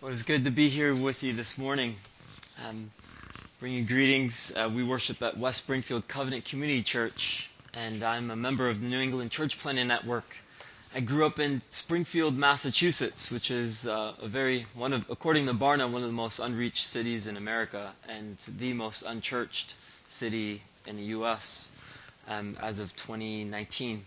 Well, it's good to be here with you this morning. Um, bringing greetings. Uh, we worship at West Springfield Covenant Community Church, and I'm a member of the New England Church Planting Network. I grew up in Springfield, Massachusetts, which is uh, a very one of, according to Barna, one of the most unreached cities in America and the most unchurched city in the U.S. Um, as of 2019.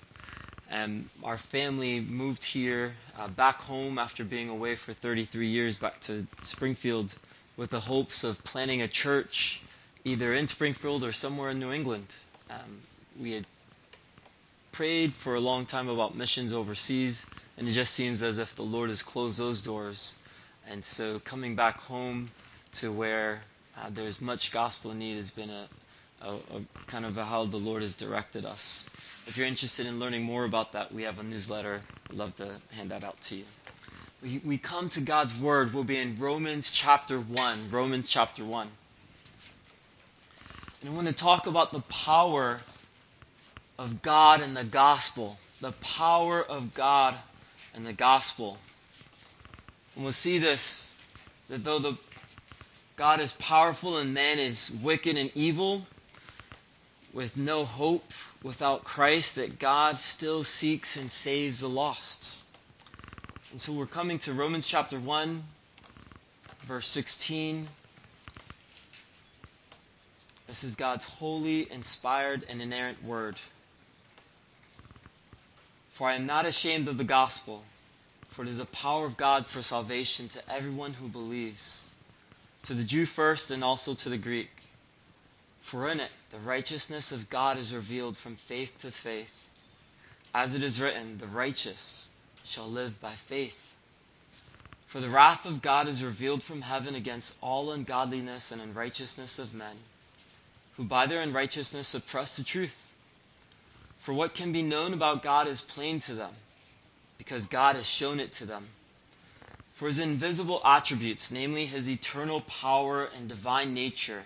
Um, our family moved here uh, back home after being away for 33 years back to Springfield with the hopes of planting a church either in Springfield or somewhere in New England. Um, we had prayed for a long time about missions overseas, and it just seems as if the Lord has closed those doors. And so coming back home to where uh, there's much gospel need has been a, a, a kind of how the Lord has directed us. If you're interested in learning more about that, we have a newsletter. I'd love to hand that out to you. We, we come to God's Word. We'll be in Romans chapter 1. Romans chapter 1. And I want to talk about the power of God and the gospel. The power of God and the gospel. And we'll see this that though the God is powerful and man is wicked and evil, with no hope without Christ that God still seeks and saves the lost. And so we're coming to Romans chapter 1, verse 16. This is God's holy, inspired, and inerrant word. For I am not ashamed of the gospel, for it is the power of God for salvation to everyone who believes, to the Jew first and also to the Greek. For in it the righteousness of God is revealed from faith to faith. As it is written, the righteous shall live by faith. For the wrath of God is revealed from heaven against all ungodliness and unrighteousness of men, who by their unrighteousness suppress the truth. For what can be known about God is plain to them, because God has shown it to them. For his invisible attributes, namely his eternal power and divine nature,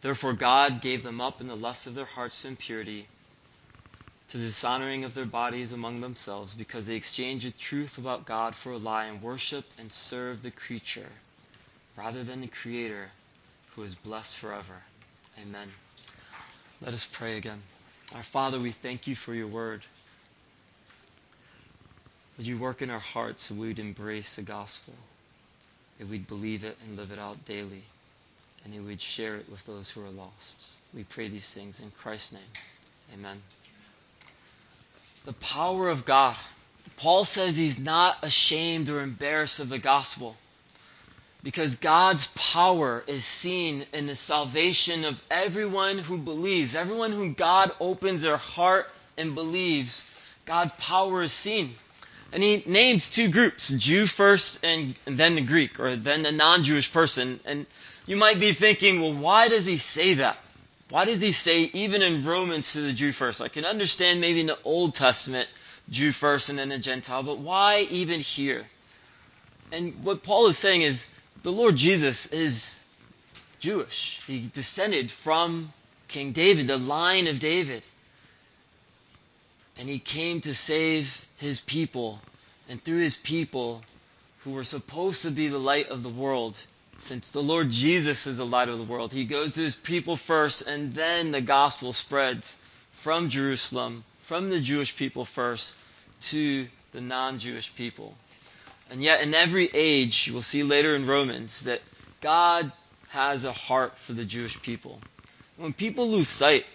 Therefore God gave them up in the lust of their hearts to impurity, to the dishonoring of their bodies among themselves, because they exchanged the truth about God for a lie and worshipped and served the creature rather than the Creator, who is blessed forever. Amen. Let us pray again. Our Father, we thank you for your word. Would you work in our hearts so we'd embrace the gospel, that we'd believe it and live it out daily and he would share it with those who are lost. We pray these things in Christ's name. Amen. The power of God. Paul says he's not ashamed or embarrassed of the gospel because God's power is seen in the salvation of everyone who believes. Everyone whom God opens their heart and believes, God's power is seen. And he names two groups, Jew first and, and then the Greek, or then the non-Jewish person. And you might be thinking, well, why does he say that? Why does he say, even in Romans, to the Jew first? I can understand maybe in the Old Testament, Jew first and then a Gentile, but why even here? And what Paul is saying is, the Lord Jesus is Jewish. He descended from King David, the line of David. And he came to save his people. And through his people, who were supposed to be the light of the world, since the Lord Jesus is the light of the world, he goes to his people first, and then the gospel spreads from Jerusalem, from the Jewish people first, to the non Jewish people. And yet, in every age, we'll see later in Romans that God has a heart for the Jewish people. When people lose sight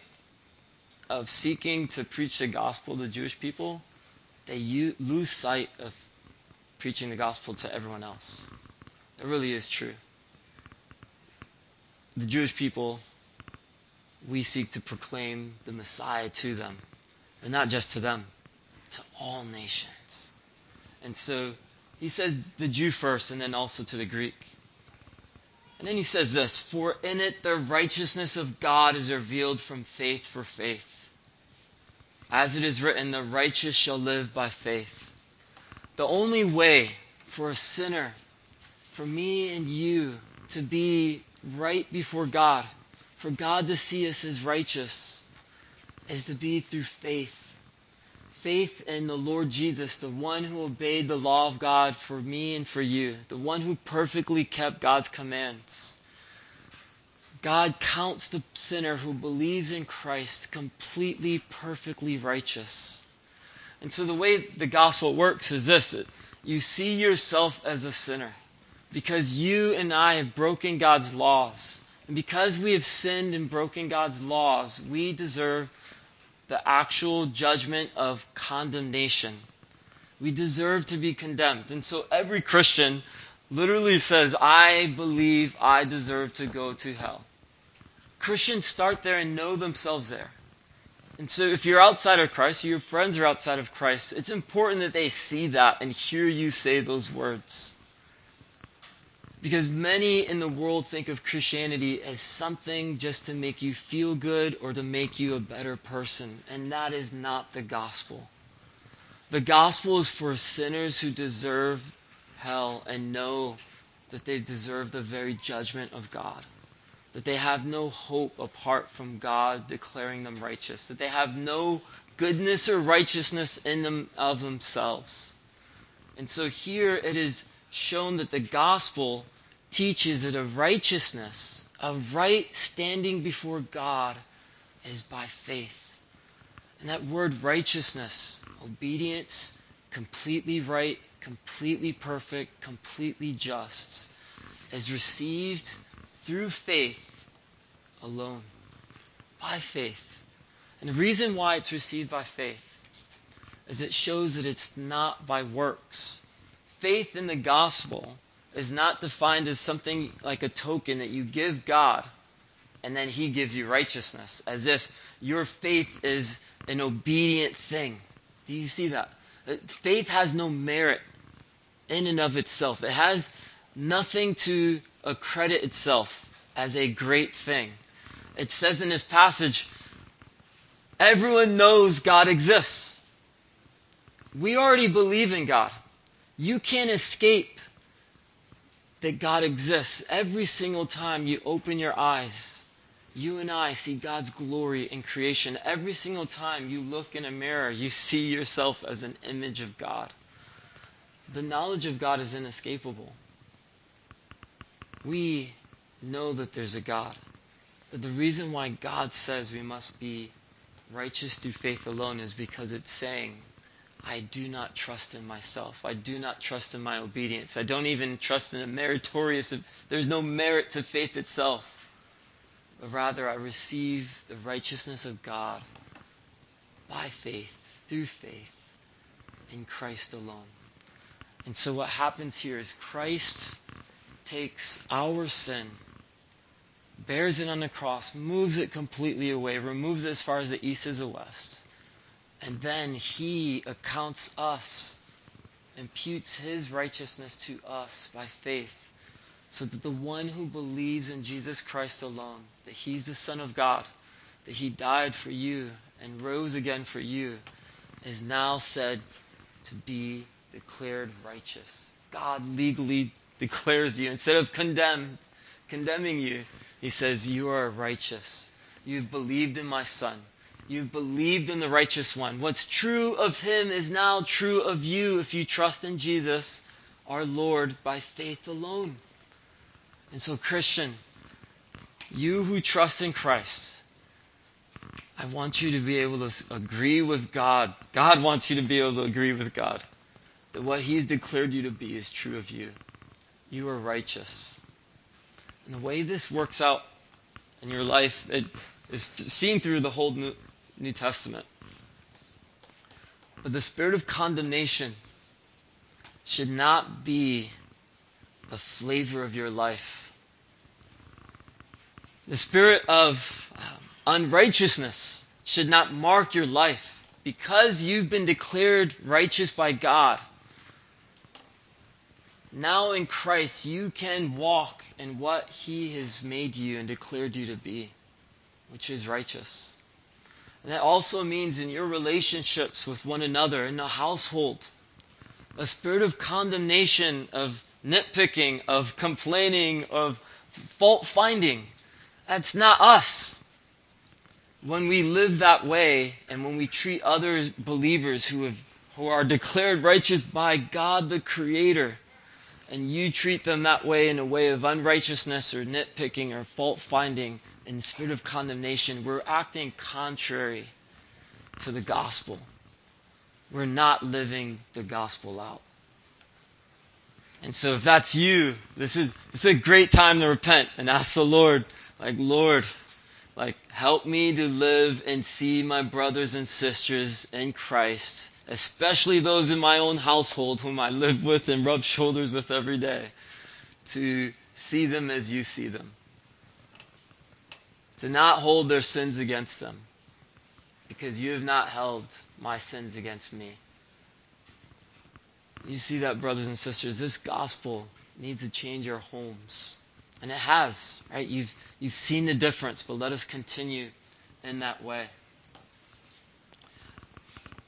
of seeking to preach the gospel to Jewish people, they lose sight of preaching the gospel to everyone else. It really is true the Jewish people, we seek to proclaim the Messiah to them, but not just to them, to all nations. And so He says the Jew first and then also to the Greek. And then he says this For in it the righteousness of God is revealed from faith for faith. As it is written, the righteous shall live by faith. The only way for a sinner, for me and you, to be right before God, for God to see us as righteous, is to be through faith. Faith in the Lord Jesus, the one who obeyed the law of God for me and for you, the one who perfectly kept God's commands. God counts the sinner who believes in Christ completely, perfectly righteous. And so the way the gospel works is this you see yourself as a sinner because you and I have broken God's laws. And because we have sinned and broken God's laws, we deserve the actual judgment of condemnation. We deserve to be condemned. And so every Christian literally says, I believe I deserve to go to hell. Christians start there and know themselves there. And so if you're outside of Christ, or your friends are outside of Christ, it's important that they see that and hear you say those words. Because many in the world think of Christianity as something just to make you feel good or to make you a better person. And that is not the gospel. The gospel is for sinners who deserve hell and know that they deserve the very judgment of God. That they have no hope apart from God declaring them righteous. That they have no goodness or righteousness in them of themselves. And so here it is shown that the gospel teaches that a righteousness, a right standing before God, is by faith. And that word righteousness, obedience, completely right, completely perfect, completely just, is received through faith alone. By faith. And the reason why it's received by faith is it shows that it's not by works. Faith in the gospel is not defined as something like a token that you give God and then He gives you righteousness, as if your faith is an obedient thing. Do you see that? Uh, faith has no merit in and of itself, it has nothing to accredit itself as a great thing. It says in this passage, everyone knows God exists. We already believe in God. You can't escape that God exists. Every single time you open your eyes, you and I see God's glory in creation. Every single time you look in a mirror, you see yourself as an image of God. The knowledge of God is inescapable. We know that there's a God. But the reason why God says we must be righteous through faith alone is because it's saying I do not trust in myself. I do not trust in my obedience. I don't even trust in a meritorious, there's no merit to faith itself. But rather, I receive the righteousness of God by faith, through faith, in Christ alone. And so what happens here is Christ takes our sin, bears it on the cross, moves it completely away, removes it as far as the east is the west and then he accounts us, imputes his righteousness to us by faith, so that the one who believes in Jesus Christ alone, that he's the Son of God, that he died for you and rose again for you, is now said to be declared righteous. God legally declares you. Instead of condemned, condemning you, he says, You are righteous. You've believed in my Son. You've believed in the righteous one. What's true of him is now true of you if you trust in Jesus, our Lord, by faith alone. And so, Christian, you who trust in Christ, I want you to be able to agree with God. God wants you to be able to agree with God that what He's declared you to be is true of you. You are righteous. And the way this works out in your life it is seen through the whole New, New Testament. But the spirit of condemnation should not be the flavor of your life. The spirit of um, unrighteousness should not mark your life because you've been declared righteous by God. Now in Christ, you can walk in what He has made you and declared you to be, which is righteous. And that also means in your relationships with one another, in the household, a spirit of condemnation, of nitpicking, of complaining, of fault finding. That's not us. When we live that way and when we treat other believers who have who are declared righteous by God the Creator, and you treat them that way in a way of unrighteousness or nitpicking or fault finding in spirit of condemnation, we're acting contrary to the gospel. We're not living the gospel out. And so if that's you, this is this is a great time to repent and ask the Lord, like, Lord, like help me to live and see my brothers and sisters in Christ especially those in my own household whom I live with and rub shoulders with every day, to see them as you see them. To not hold their sins against them, because you have not held my sins against me. You see that, brothers and sisters, this gospel needs to change our homes. And it has, right? You've, you've seen the difference, but let us continue in that way.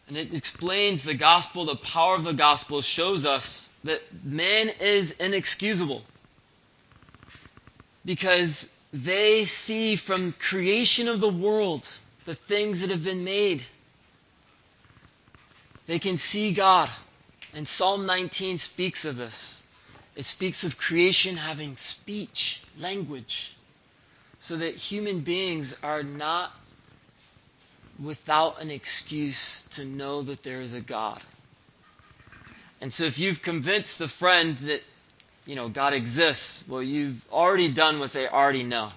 And it explains the gospel, the power of the gospel shows us that man is inexcusable. Because they see from creation of the world the things that have been made. They can see God. And Psalm 19 speaks of this. It speaks of creation having speech, language, so that human beings are not without an excuse to know that there is a God. And so if you've convinced a friend that, you know, God exists, well, you've already done what they already know.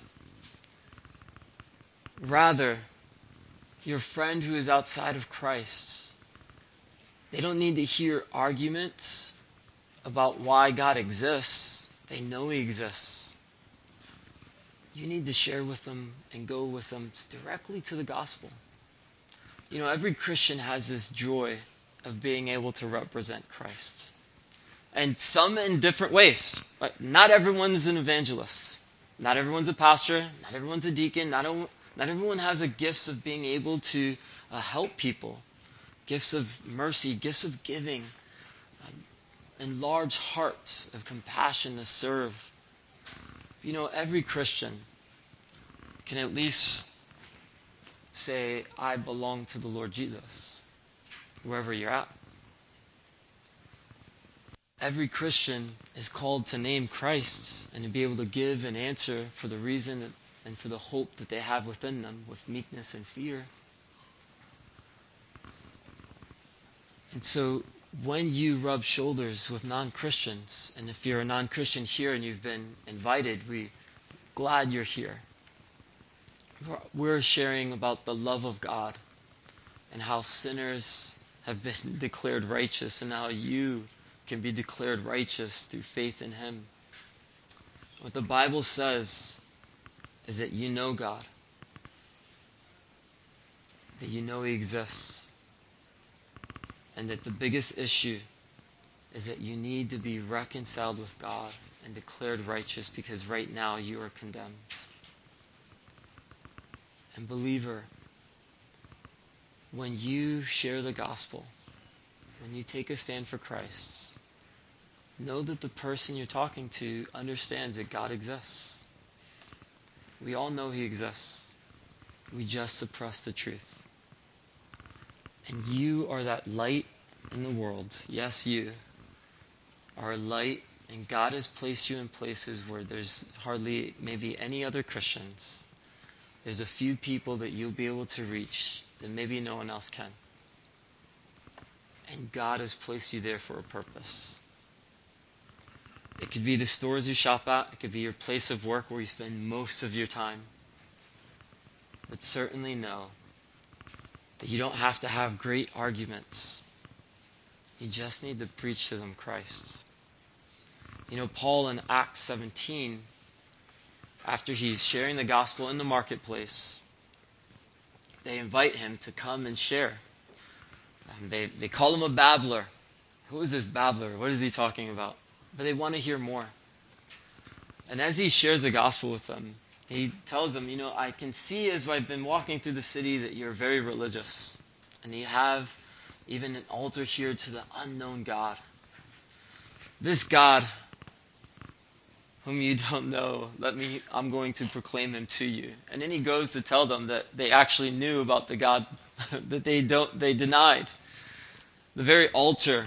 Rather, your friend who is outside of Christ, they don't need to hear arguments about why God exists. They know He exists. You need to share with them and go with them directly to the gospel. You know, every Christian has this joy of being able to represent Christ. And some in different ways. Not everyone's an evangelist. Not everyone's a pastor. Not everyone's a deacon. Not, a, not everyone has the gifts of being able to uh, help people. Gifts of mercy, gifts of giving, um, and large hearts of compassion to serve. You know, every Christian can at least say, I belong to the Lord Jesus, wherever you're at. Every Christian is called to name Christ and to be able to give an answer for the reason and for the hope that they have within them with meekness and fear. And so when you rub shoulders with non-Christians, and if you're a non-Christian here and you've been invited, we're glad you're here we're sharing about the love of God and how sinners have been declared righteous and how you can be declared righteous through faith in Him. What the Bible says is that you know God, that you know He exists, and that the biggest issue is that you need to be reconciled with God and declared righteous because right now you are condemned. And believer, when you share the gospel, when you take a stand for Christ, know that the person you're talking to understands that God exists. We all know He exists. We just suppress the truth. And you are that light in the world. Yes, you are a light, and God has placed you in places where there's hardly maybe any other Christians there's a few people that you'll be able to reach that maybe no one else can. And God has placed you there for a purpose. It could be the stores you shop at, it could be your place of work where you spend most of your time. But certainly know that you don't have to have great arguments. You just need to preach to them Christ. You know, Paul in Acts 17 after he's sharing the gospel in the marketplace, they invite him to come and share. Um, they, they call him a babbler. Who is this babbler? What is he talking about? but they want to hear more. And as he shares the gospel with them, he tells them, You know, I can see as I've been walking through the city that you're very religious. And you have even an altar here to the unknown God. This God, whom you don't know, let me, I'm going to proclaim him to you. And then he goes to tell them that they actually knew about the God that they don't, they denied. The very altar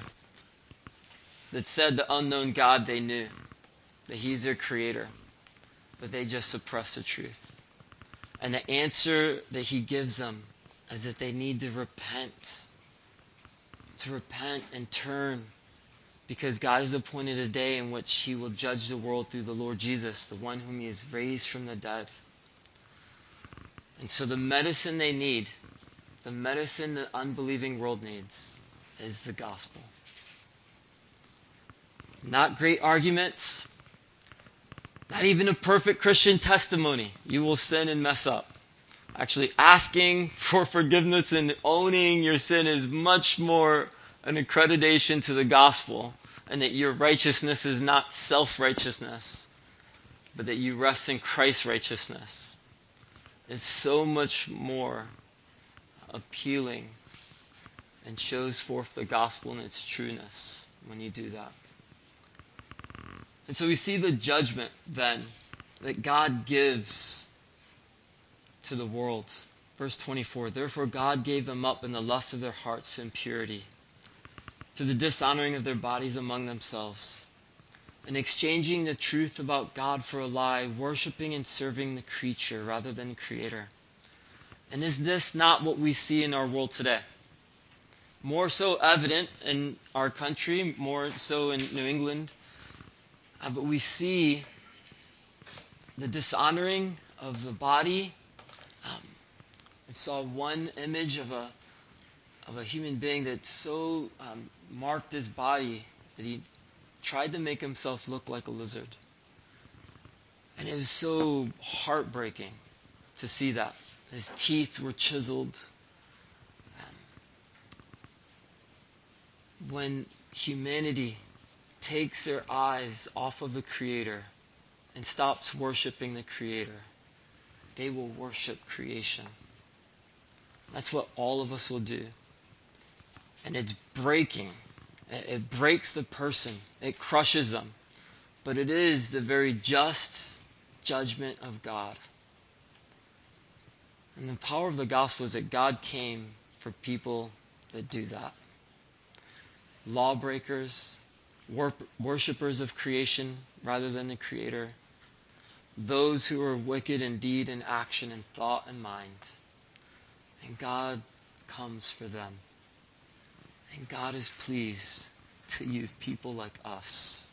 that said the unknown God they knew, that he's their creator, but they just suppressed the truth. And the answer that he gives them is that they need to repent. To repent and turn because God has appointed a day in which he will judge the world through the Lord Jesus, the one whom he has raised from the dead. And so the medicine they need, the medicine the unbelieving world needs, is the gospel. Not great arguments, not even a perfect Christian testimony. You will sin and mess up. Actually, asking for forgiveness and owning your sin is much more an accreditation to the gospel and that your righteousness is not self righteousness, but that you rest in Christ's righteousness. is so much more appealing and shows forth the gospel in its trueness when you do that. And so we see the judgment then that God gives to the world. Verse 24 Therefore God gave them up in the lust of their hearts to impurity, to the dishonoring of their bodies among themselves, and exchanging the truth about God for a lie, worshiping and serving the creature rather than the Creator. And is this not what we see in our world today? More so evident in our country, more so in New England, uh, but we see the dishonoring of the body. Um, I saw one image of a of a human being that so um, marked his body that he tried to make himself look like a lizard. And it is so heartbreaking to see that. His teeth were chiseled. Um, when humanity takes their eyes off of the Creator and stops worshiping the Creator, they will worship creation. That's what all of us will do. And it's breaking. It breaks the person, it crushes them. But it is the very just judgment of God. And the power of the gospel is that God came for people that do that. Lawbreakers, worshippers of creation rather than the Creator, those who are wicked in deed and action and thought and mind. And God comes for them. And God is pleased to use people like us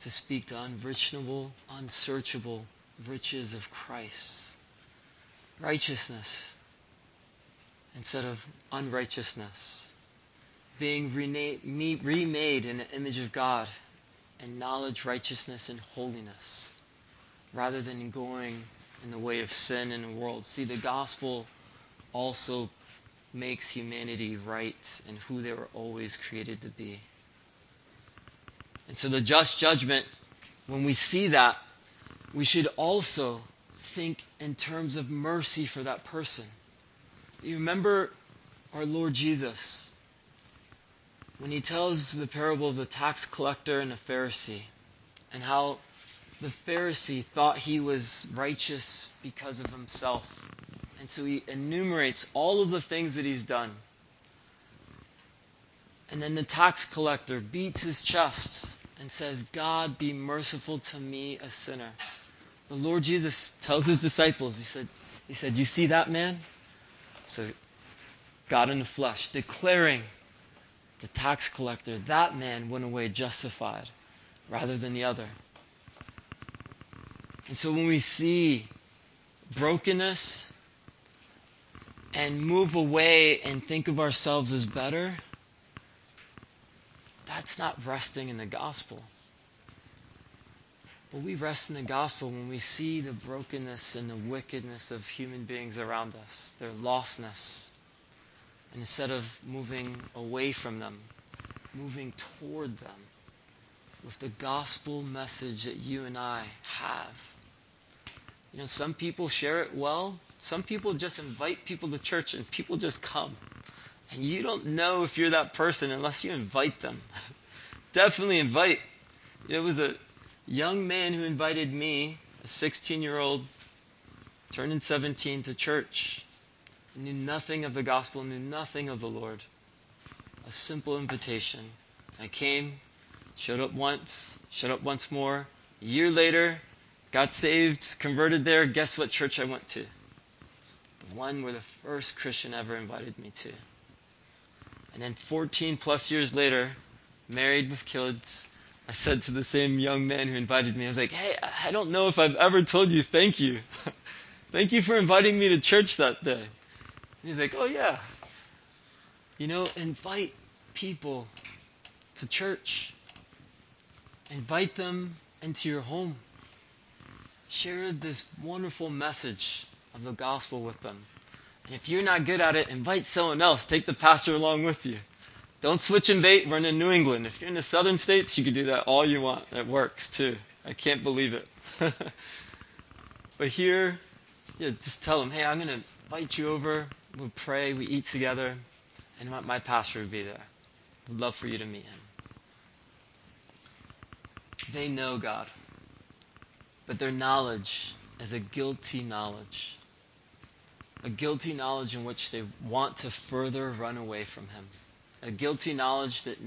to speak the unreachable, unsearchable riches of Christ. Righteousness instead of unrighteousness being remade in the image of God and knowledge, righteousness, and holiness, rather than going in the way of sin in the world. See, the gospel also makes humanity right and who they were always created to be. And so the just judgment, when we see that, we should also think in terms of mercy for that person. You remember our Lord Jesus when he tells the parable of the tax collector and the Pharisee, and how the Pharisee thought he was righteous because of himself. And so he enumerates all of the things that he's done. And then the tax collector beats his chest and says, God, be merciful to me, a sinner. The Lord Jesus tells his disciples, he said, he said, You see that man? So God in the flesh, declaring the tax collector, that man went away justified rather than the other. And so when we see brokenness and move away and think of ourselves as better, that's not resting in the gospel. But we rest in the gospel when we see the brokenness and the wickedness of human beings around us, their lostness, instead of moving away from them, moving toward them with the gospel message that you and I have. You know, some people share it well. Some people just invite people to church and people just come. And you don't know if you're that person unless you invite them. Definitely invite. It was a young man who invited me, a 16 year old, turning 17, to church. Knew nothing of the gospel, knew nothing of the Lord. A simple invitation. I came, showed up once, showed up once more. A year later, got saved, converted there. Guess what church I went to? The one where the first Christian ever invited me to. And then 14 plus years later, married with kids, I said to the same young man who invited me, I was like, hey, I don't know if I've ever told you thank you. thank you for inviting me to church that day. And he's like, oh, yeah. You know, invite people to church, invite them into your home. Share this wonderful message of the gospel with them. And if you're not good at it, invite someone else. Take the pastor along with you. Don't switch and bait. We're in New England. If you're in the southern states, you can do that all you want. It works too. I can't believe it. but here, yeah, just tell them, hey, I'm going to invite you over. We'll pray. We eat together. And my, my pastor would be there. Would love for you to meet him. They know God, but their knowledge is a guilty knowledge a guilty knowledge in which they want to further run away from Him, a guilty knowledge that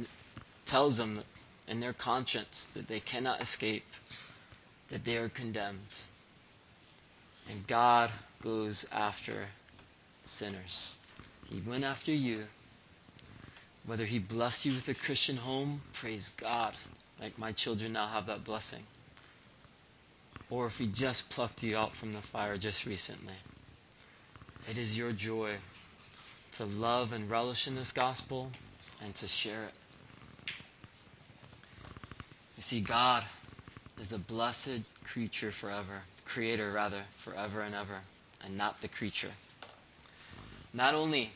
tells them in their conscience that they cannot escape, that they are condemned. And God goes after sinners. He went after you. Whether He blessed you with a Christian home, praise God, like my children now have that blessing. Or if He just plucked you out from the fire just recently. It is your joy to love and relish in this gospel and to share it. You see, God is a blessed creature forever, creator rather, forever and ever, and not the creature. Not only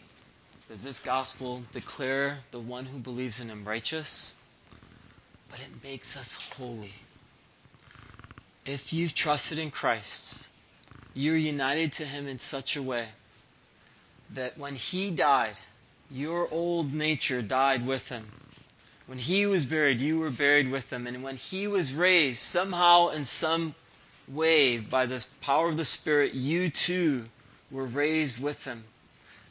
does this gospel declare the one who believes in him righteous, but it makes us holy. If you've trusted in Christ, you're united to him in such a way that when he died, your old nature died with him. When he was buried, you were buried with him. And when he was raised, somehow in some way, by the power of the Spirit, you too were raised with him.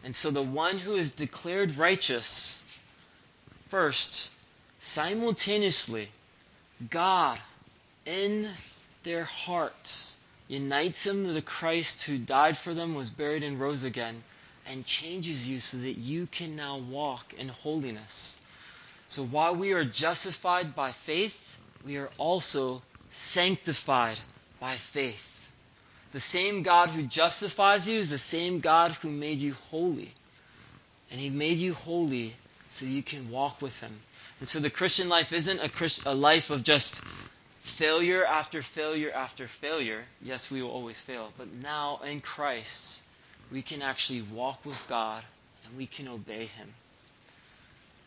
And so the one who is declared righteous, first, simultaneously, God in their hearts unites them to the Christ who died for them, was buried, and rose again and changes you so that you can now walk in holiness. So while we are justified by faith, we are also sanctified by faith. The same God who justifies you is the same God who made you holy. And He made you holy so you can walk with Him. And so the Christian life isn't a, Christ, a life of just failure after failure after failure. Yes, we will always fail. But now in Christ, we can actually walk with God and we can obey Him.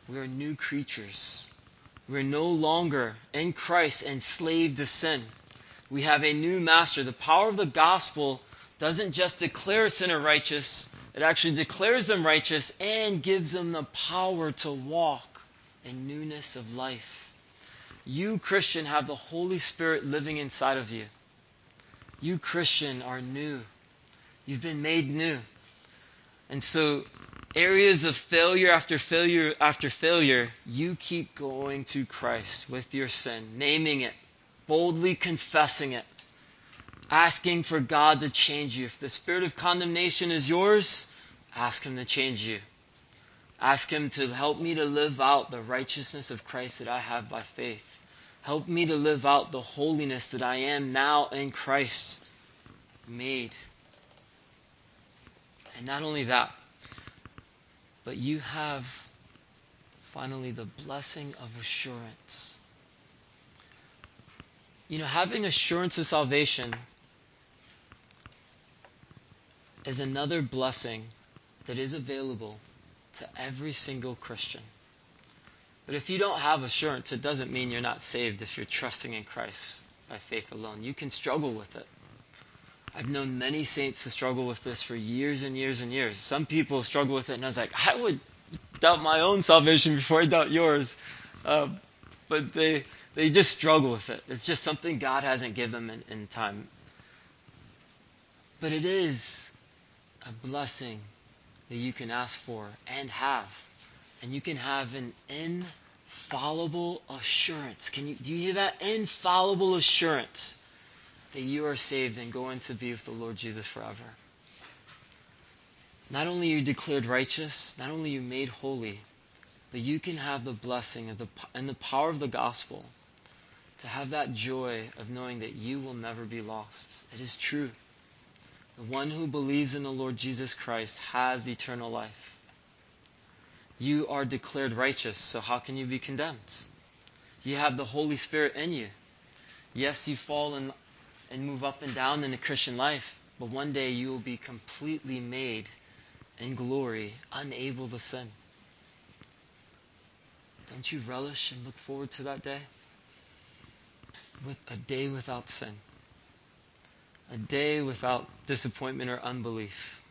We are new creatures. We're no longer in Christ enslaved to sin. We have a new master. The power of the gospel doesn't just declare a sinner righteous, it actually declares them righteous and gives them the power to walk in newness of life. You, Christian, have the Holy Spirit living inside of you. You, Christian, are new. You've been made new. And so, areas of failure after failure after failure, you keep going to Christ with your sin, naming it, boldly confessing it, asking for God to change you. If the spirit of condemnation is yours, ask Him to change you. Ask Him to help me to live out the righteousness of Christ that I have by faith. Help me to live out the holiness that I am now in Christ made. And not only that, but you have finally the blessing of assurance. You know, having assurance of salvation is another blessing that is available to every single Christian. But if you don't have assurance, it doesn't mean you're not saved if you're trusting in Christ by faith alone. You can struggle with it. I've known many saints to struggle with this for years and years and years. Some people struggle with it, and I was like, I would doubt my own salvation before I doubt yours. Uh, but they they just struggle with it. It's just something God hasn't given them in, in time. But it is a blessing that you can ask for and have. And you can have an infallible assurance. Can you do you hear that? Infallible assurance that you are saved and going to be with the Lord Jesus forever. Not only are you declared righteous, not only are you made holy, but you can have the blessing of the and the power of the gospel to have that joy of knowing that you will never be lost. It is true. The one who believes in the Lord Jesus Christ has eternal life. You are declared righteous, so how can you be condemned? You have the Holy Spirit in you. Yes, you fall in, and move up and down in the Christian life, but one day you will be completely made in glory, unable to sin. Don't you relish and look forward to that day? With a day without sin. A day without disappointment or unbelief.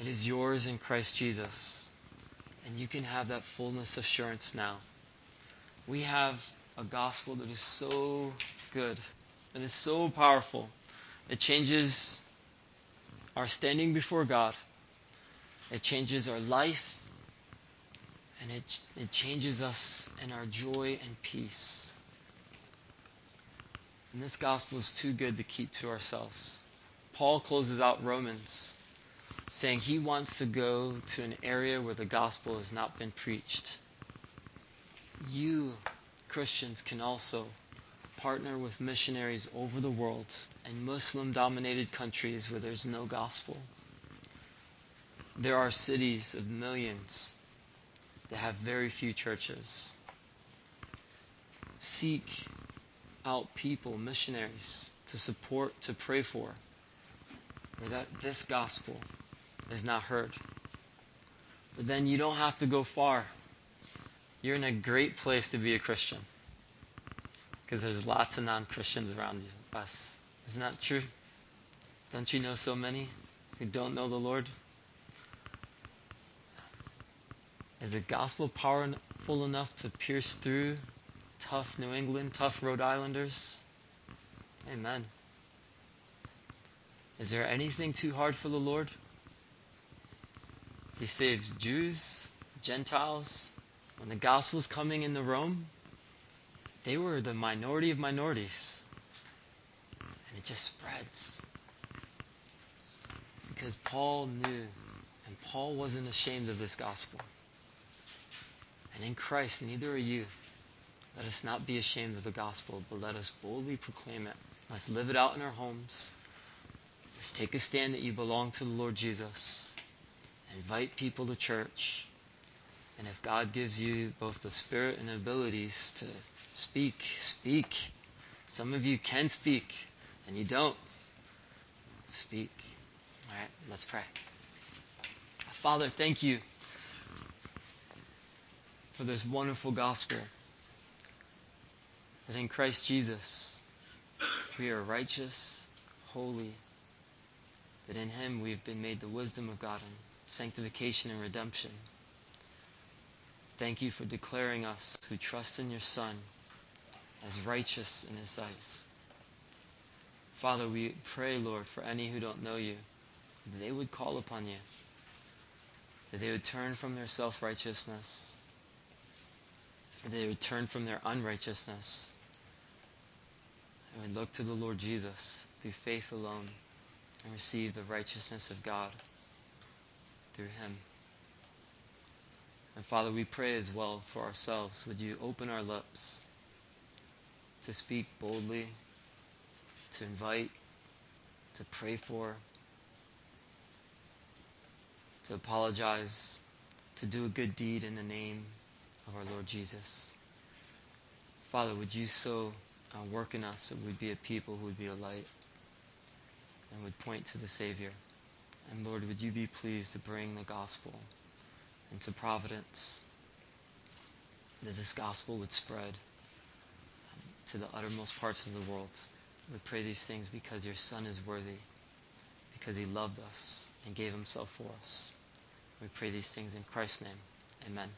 It is yours in Christ Jesus. And you can have that fullness assurance now. We have a gospel that is so good and is so powerful. It changes our standing before God. It changes our life. And it, it changes us in our joy and peace. And this gospel is too good to keep to ourselves. Paul closes out Romans saying he wants to go to an area where the gospel has not been preached. You, Christians, can also partner with missionaries over the world in Muslim dominated countries where there's no gospel. There are cities of millions that have very few churches. Seek out people, missionaries, to support, to pray for, where that this gospel is not heard. But then you don't have to go far. You're in a great place to be a Christian. Because there's lots of non Christians around you, us. Isn't that true? Don't you know so many who don't know the Lord? Is the gospel powerful enough to pierce through tough New England, tough Rhode Islanders? Amen. Is there anything too hard for the Lord? He saves Jews, Gentiles. When the gospel was coming into Rome, they were the minority of minorities. And it just spreads. Because Paul knew, and Paul wasn't ashamed of this gospel. And in Christ, neither are you. Let us not be ashamed of the gospel, but let us boldly proclaim it. Let's live it out in our homes. Let's take a stand that you belong to the Lord Jesus. Invite people to church. And if God gives you both the spirit and abilities to speak, speak. Some of you can speak, and you don't. Speak. All right, let's pray. Father, thank you for this wonderful gospel that in Christ Jesus we are righteous, holy, that in Him we've been made the wisdom of God sanctification and redemption. Thank you for declaring us who trust in your Son as righteous in His eyes. Father, we pray, Lord, for any who don't know you, that they would call upon you, that they would turn from their self righteousness that they would turn from their unrighteousness and would look to the Lord Jesus through faith alone and receive the righteousness of God through Him. And Father, we pray as well for ourselves. Would you open our lips to speak boldly, to invite, to pray for, to apologize, to do a good deed in the name of our Lord Jesus. Father, would you so uh, work in us that we'd be a people who would be a light and would point to the Savior. And Lord, would you be pleased to bring the gospel into Providence, that this gospel would spread um, to the uttermost parts of the world. We pray these things because your Son is worthy, because he loved us and gave himself for us. We pray these things in Christ's name. Amen.